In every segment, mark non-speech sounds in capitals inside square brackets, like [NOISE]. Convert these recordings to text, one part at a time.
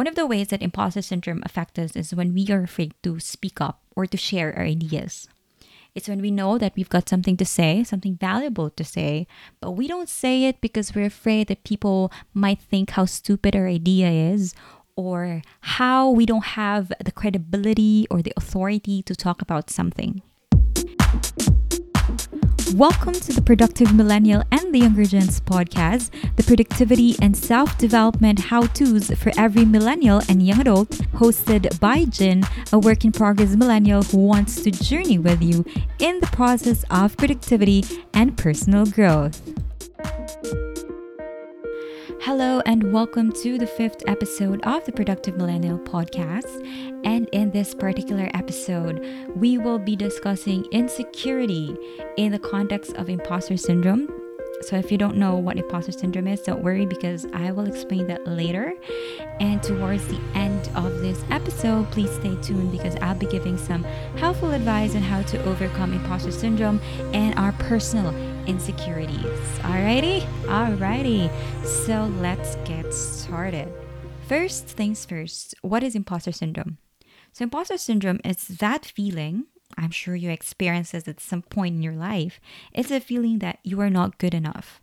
One of the ways that imposter syndrome affects us is when we are afraid to speak up or to share our ideas. It's when we know that we've got something to say, something valuable to say, but we don't say it because we're afraid that people might think how stupid our idea is or how we don't have the credibility or the authority to talk about something. Welcome to the Productive Millennial and the Younger Gens podcast, the productivity and self development how to's for every millennial and young adult, hosted by Jin, a work in progress millennial who wants to journey with you in the process of productivity and personal growth. Hello, and welcome to the fifth episode of the Productive Millennial podcast. And in this particular episode, we will be discussing insecurity in the context of imposter syndrome. So, if you don't know what imposter syndrome is, don't worry because I will explain that later. And towards the end of this episode, please stay tuned because I'll be giving some helpful advice on how to overcome imposter syndrome and our personal insecurities. Alrighty? Alrighty. So let's get started. First things first, what is imposter syndrome? So, imposter syndrome is that feeling, I'm sure you experienced this at some point in your life. It's a feeling that you are not good enough,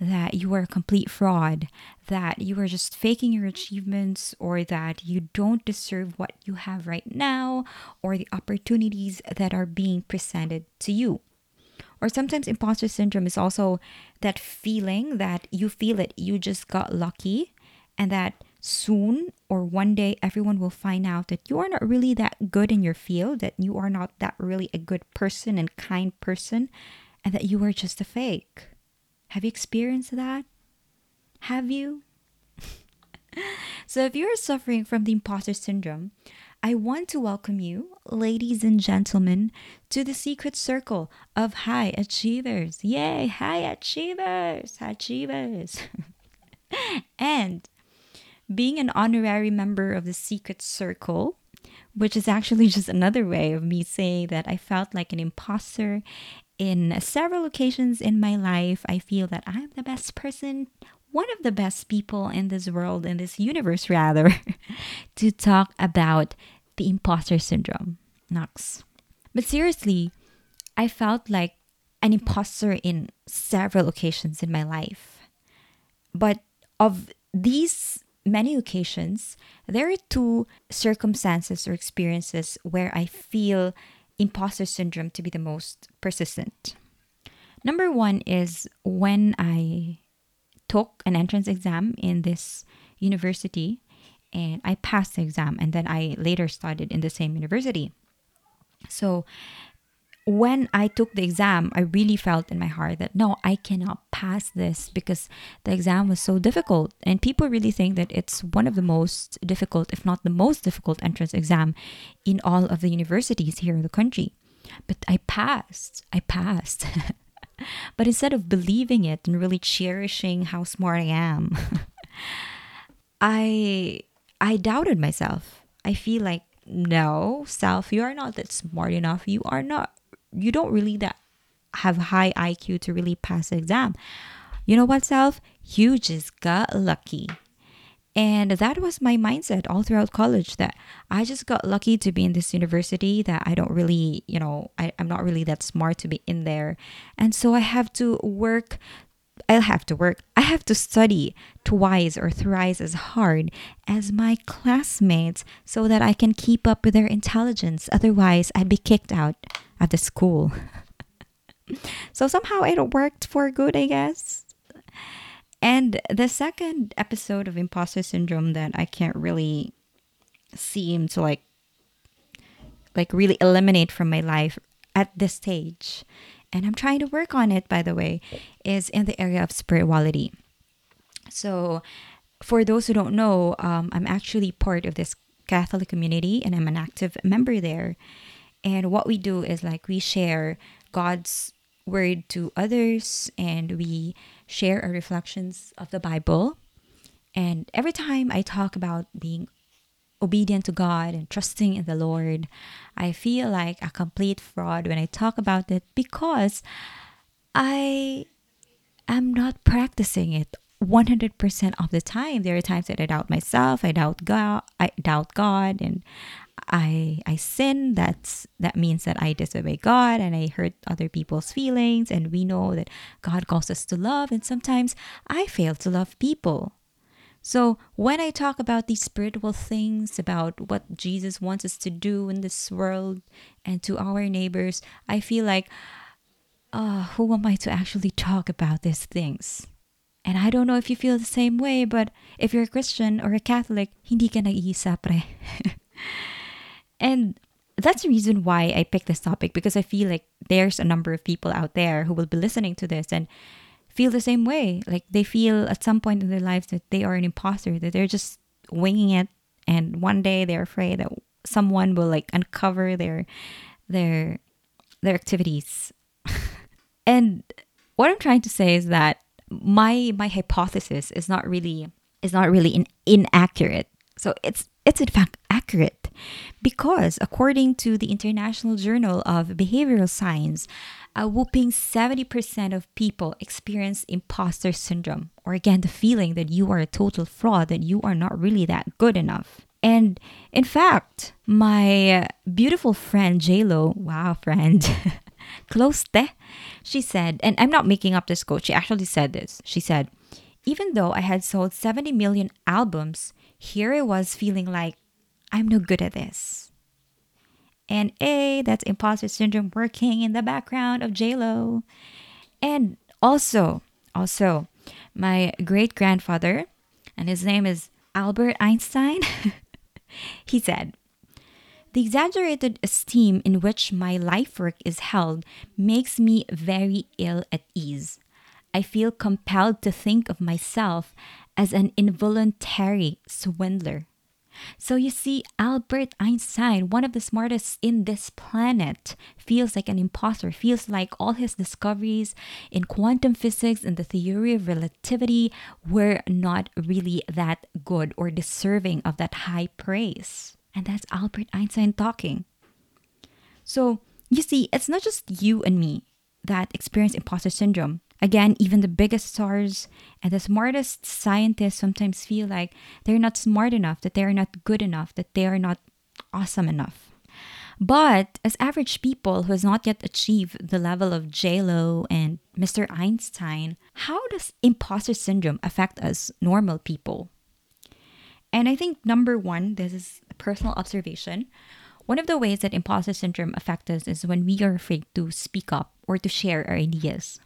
that you are a complete fraud, that you are just faking your achievements, or that you don't deserve what you have right now, or the opportunities that are being presented to you. Or sometimes imposter syndrome is also that feeling that you feel it, you just got lucky, and that soon or one day everyone will find out that you are not really that good in your field, that you are not that really a good person and kind person, and that you are just a fake. Have you experienced that? Have you? [LAUGHS] so, if you are suffering from the imposter syndrome, I want to welcome you, ladies and gentlemen, to the secret circle of high achievers. Yay, high achievers, high achievers. [LAUGHS] and being an honorary member of the secret circle, which is actually [LAUGHS] just another way of me saying that I felt like an imposter in several occasions in my life. I feel that I'm the best person one of the best people in this world, in this universe rather, [LAUGHS] to talk about the imposter syndrome. Knox. But seriously, I felt like an imposter in several occasions in my life. But of these many occasions, there are two circumstances or experiences where I feel imposter syndrome to be the most persistent. Number one is when I took an entrance exam in this university and I passed the exam and then I later studied in the same university. So when I took the exam, I really felt in my heart that no, I cannot pass this because the exam was so difficult. And people really think that it's one of the most difficult, if not the most difficult entrance exam in all of the universities here in the country. But I passed. I passed. [LAUGHS] but instead of believing it and really cherishing how smart I am, [LAUGHS] I I doubted myself. I feel like no, self, you are not that smart enough. You are not you don't really that have high IQ to really pass the exam. You know what, self? You just got lucky. And that was my mindset all throughout college that I just got lucky to be in this university that I don't really, you know, I, I'm not really that smart to be in there. And so I have to work I'll have to work. I have to study twice or thrice as hard as my classmates so that I can keep up with their intelligence. Otherwise, I'd be kicked out of the school. [LAUGHS] so somehow it worked for good, I guess. And the second episode of imposter syndrome that I can't really seem to like like really eliminate from my life at this stage and I'm trying to work on it by the way is in the area of spirituality. So for those who don't know, um, I'm actually part of this Catholic community and I'm an active member there. And what we do is like we share God's word to others and we share our reflections of the Bible. And every time I talk about being obedient to God and trusting in the Lord, I feel like a complete fraud when I talk about it because I am not practicing it 100% of the time. There are times that I doubt myself, I doubt God, I doubt God and I I sin, that's that means that I disobey God and I hurt other people's feelings and we know that God calls us to love and sometimes I fail to love people. So, when I talk about these spiritual things, about what Jesus wants us to do in this world and to our neighbors, I feel like, uh, who am I to actually talk about these things? And I don't know if you feel the same way, but if you're a Christian or a Catholic, hindi ka nag-iisa, pre. [LAUGHS] and that's the reason why I picked this topic because I feel like there's a number of people out there who will be listening to this and feel the same way. Like they feel at some point in their lives that they are an imposter, that they're just winging it, and one day they're afraid that someone will like uncover their their their activities. [LAUGHS] and what I'm trying to say is that my my hypothesis is not really is not really in, inaccurate. So it's it's in fact accurate because according to the International Journal of Behavioral Science, a whooping 70% of people experience imposter syndrome, or again, the feeling that you are a total fraud, that you are not really that good enough. And in fact, my beautiful friend JLo, wow, friend, [LAUGHS] close te, she said, and I'm not making up this quote, she actually said this. She said, even though I had sold 70 million albums, here I was feeling like I'm no good at this. And A, that's imposter syndrome working in the background of JLo. And also, also, my great grandfather, and his name is Albert Einstein, [LAUGHS] he said, the exaggerated esteem in which my life work is held makes me very ill at ease. I feel compelled to think of myself as an involuntary swindler. So you see, Albert Einstein, one of the smartest in this planet, feels like an imposter, feels like all his discoveries in quantum physics and the theory of relativity were not really that good or deserving of that high praise. And that's Albert Einstein talking. So you see, it's not just you and me that experience imposter syndrome. Again, even the biggest stars and the smartest scientists sometimes feel like they're not smart enough, that they're not good enough, that they are not awesome enough. But as average people who has not yet achieved the level of JLo and Mr. Einstein, how does imposter syndrome affect us normal people? And I think number one, this is a personal observation. One of the ways that imposter syndrome affects us is when we are afraid to speak up or to share our ideas.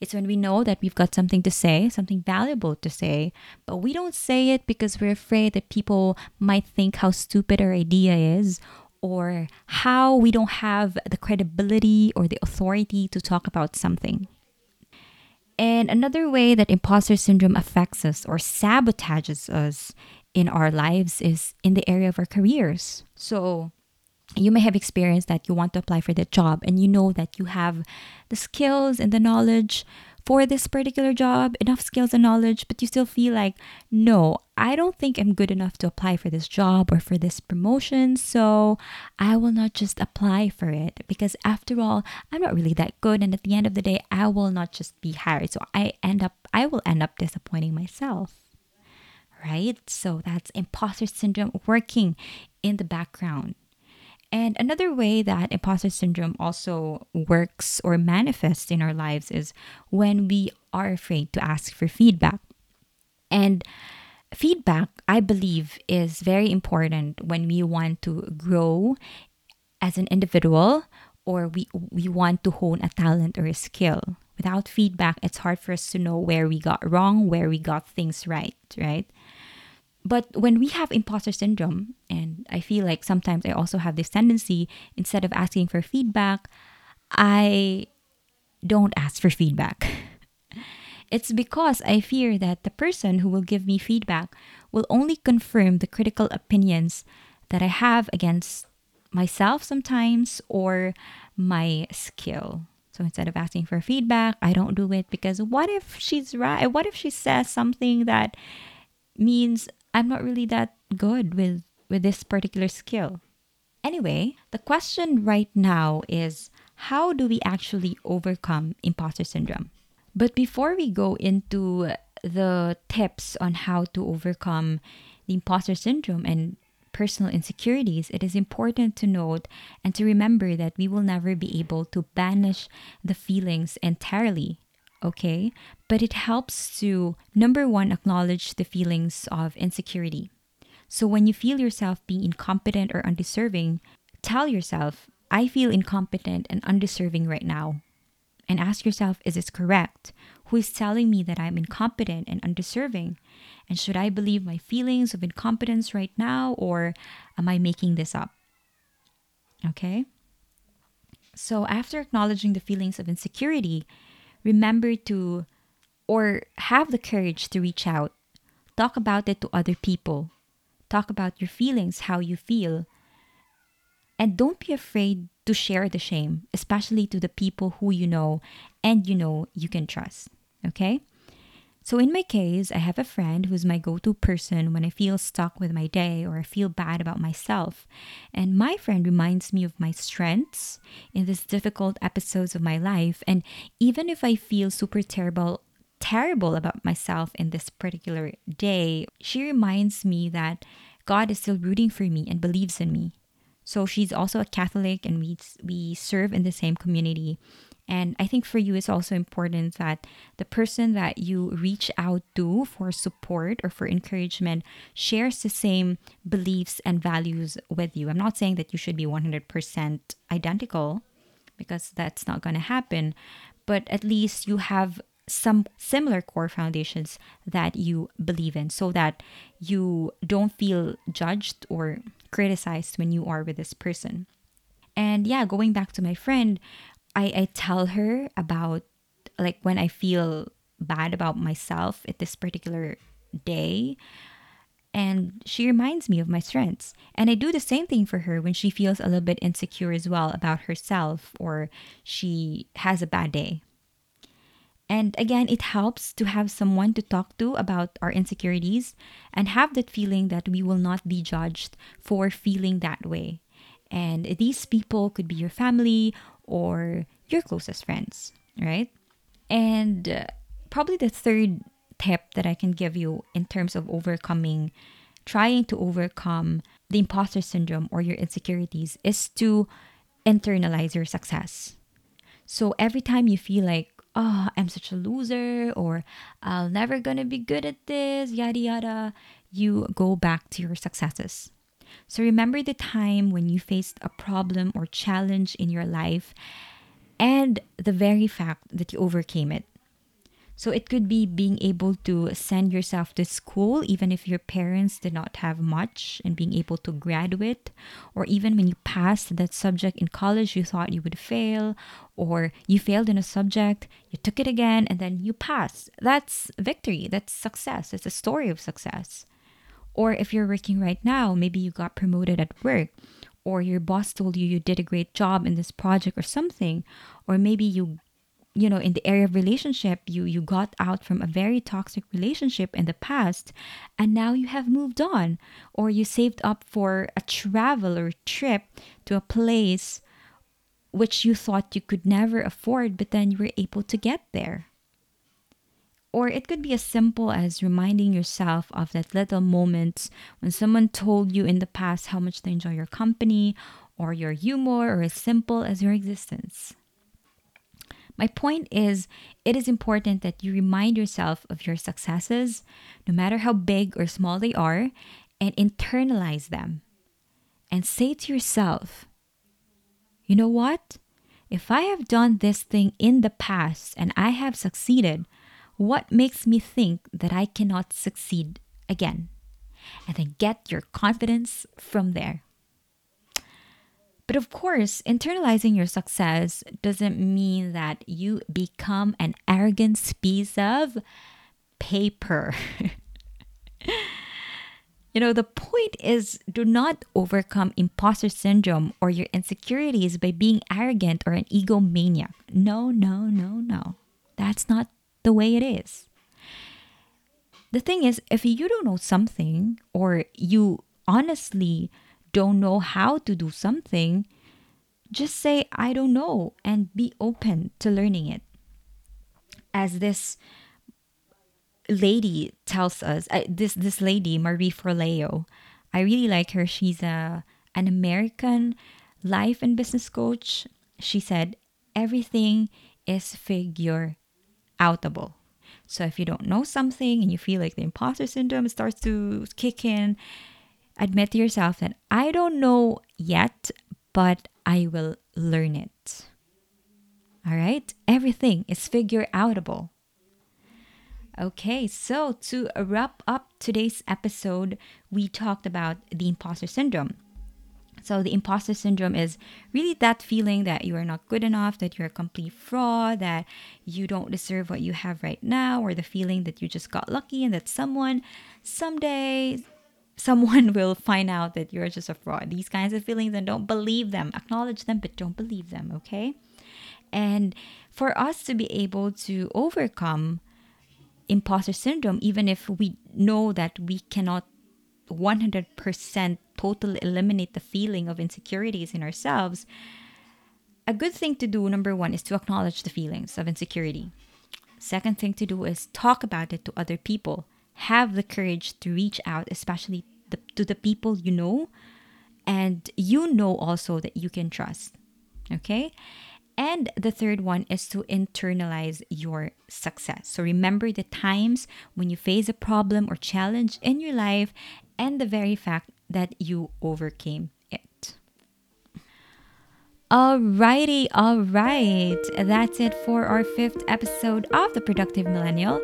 It's when we know that we've got something to say, something valuable to say, but we don't say it because we're afraid that people might think how stupid our idea is or how we don't have the credibility or the authority to talk about something. And another way that imposter syndrome affects us or sabotages us in our lives is in the area of our careers. So, you may have experienced that you want to apply for the job and you know that you have the skills and the knowledge for this particular job, enough skills and knowledge, but you still feel like, no, I don't think I'm good enough to apply for this job or for this promotion, so I will not just apply for it because after all, I'm not really that good and at the end of the day, I will not just be hired. So I end up I will end up disappointing myself. Right? So that's imposter syndrome working in the background. And another way that imposter syndrome also works or manifests in our lives is when we are afraid to ask for feedback. And feedback, I believe, is very important when we want to grow as an individual or we, we want to hone a talent or a skill. Without feedback, it's hard for us to know where we got wrong, where we got things right, right? But when we have imposter syndrome, and I feel like sometimes I also have this tendency, instead of asking for feedback, I don't ask for feedback. [LAUGHS] It's because I fear that the person who will give me feedback will only confirm the critical opinions that I have against myself sometimes or my skill. So instead of asking for feedback, I don't do it because what if she's right? What if she says something that means I'm not really that good with with this particular skill. Anyway, the question right now is how do we actually overcome imposter syndrome? But before we go into the tips on how to overcome the imposter syndrome and personal insecurities, it is important to note and to remember that we will never be able to banish the feelings entirely. Okay? But it helps to, number one, acknowledge the feelings of insecurity. So when you feel yourself being incompetent or undeserving, tell yourself, I feel incompetent and undeserving right now. And ask yourself, is this correct? Who is telling me that I'm incompetent and undeserving? And should I believe my feelings of incompetence right now or am I making this up? Okay? So, after acknowledging the feelings of insecurity, remember to or have the courage to reach out. Talk about it to other people. Talk about your feelings, how you feel. And don't be afraid to share the shame, especially to the people who you know and you know you can trust. Okay? So, in my case, I have a friend who's my go to person when I feel stuck with my day or I feel bad about myself. And my friend reminds me of my strengths in these difficult episodes of my life. And even if I feel super terrible, terrible about myself in this particular day, she reminds me that God is still rooting for me and believes in me. So she's also a Catholic and we we serve in the same community. And I think for you, it's also important that the person that you reach out to for support or for encouragement shares the same beliefs and values with you. I'm not saying that you should be 100% identical because that's not going to happen, but at least you have some similar core foundations that you believe in so that you don't feel judged or criticized when you are with this person. And yeah, going back to my friend, I, I tell her about like when I feel bad about myself at this particular day. And she reminds me of my strengths. And I do the same thing for her when she feels a little bit insecure as well about herself or she has a bad day. And again, it helps to have someone to talk to about our insecurities and have that feeling that we will not be judged for feeling that way. And these people could be your family or your closest friends, right? And uh, probably the third tip that I can give you in terms of overcoming, trying to overcome the imposter syndrome or your insecurities is to internalize your success. So every time you feel like, oh, I'm such a loser or I'll never gonna be good at this, yada yada, you go back to your successes. So remember the time when you faced a problem or challenge in your life and the very fact that you overcame it. So it could be being able to send yourself to school even if your parents did not have much and being able to graduate or even when you passed that subject in college you thought you would fail or you failed in a subject, you took it again and then you passed. That's victory, that's success. It's a story of success. Or if you're working right now, maybe you got promoted at work, or your boss told you you did a great job in this project or something, or maybe you you know in the area of relationship you you got out from a very toxic relationship in the past and now you have moved on or you saved up for a travel or trip to a place which you thought you could never afford but then you were able to get there or it could be as simple as reminding yourself of that little moments when someone told you in the past how much they enjoy your company or your humor or as simple as your existence. My point is, it is important that you remind yourself of your successes, no matter how big or small they are, and internalize them. And say to yourself, you know what? If I have done this thing in the past and I have succeeded, what makes me think that I cannot succeed again? And then get your confidence from there. But of course, internalizing your success doesn't mean that you become an arrogant piece of paper. [LAUGHS] you know, the point is do not overcome imposter syndrome or your insecurities by being arrogant or an egomaniac. No, no, no, no. That's not the way it is. The thing is, if you don't know something or you honestly don't know how to do something, just say, I don't know, and be open to learning it. As this lady tells us uh, this this lady Marie Forleo. I really like her. She's a an American life and business coach. She said everything is figure outable. So if you don't know something and you feel like the imposter syndrome starts to kick in, admit to yourself that I don't know yet, but I will learn it. All right? Everything is figure outable. Okay, so to wrap up today's episode, we talked about the imposter syndrome. So, the imposter syndrome is really that feeling that you are not good enough, that you're a complete fraud, that you don't deserve what you have right now, or the feeling that you just got lucky and that someone someday someone [LAUGHS] will find out that you're just a fraud. These kinds of feelings and don't believe them. Acknowledge them, but don't believe them, okay? And for us to be able to overcome imposter syndrome, even if we know that we cannot 100% totally eliminate the feeling of insecurities in ourselves, a good thing to do, number one, is to acknowledge the feelings of insecurity. Second thing to do is talk about it to other people. Have the courage to reach out, especially the, to the people you know and you know also that you can trust. Okay? And the third one is to internalize your success. So remember the times when you face a problem or challenge in your life and the very fact that you overcame. Alrighty, alright. That's it for our fifth episode of The Productive Millennial.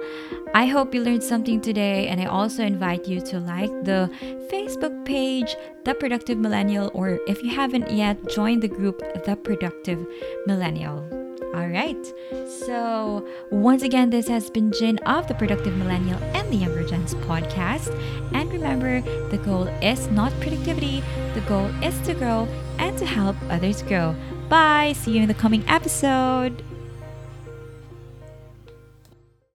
I hope you learned something today, and I also invite you to like the Facebook page, The Productive Millennial, or if you haven't yet, join the group The Productive Millennial. All right. So, once again, this has been Jin of the Productive Millennial and the Younger Gens podcast. And remember, the goal is not productivity, the goal is to grow and to help others grow. Bye. See you in the coming episode.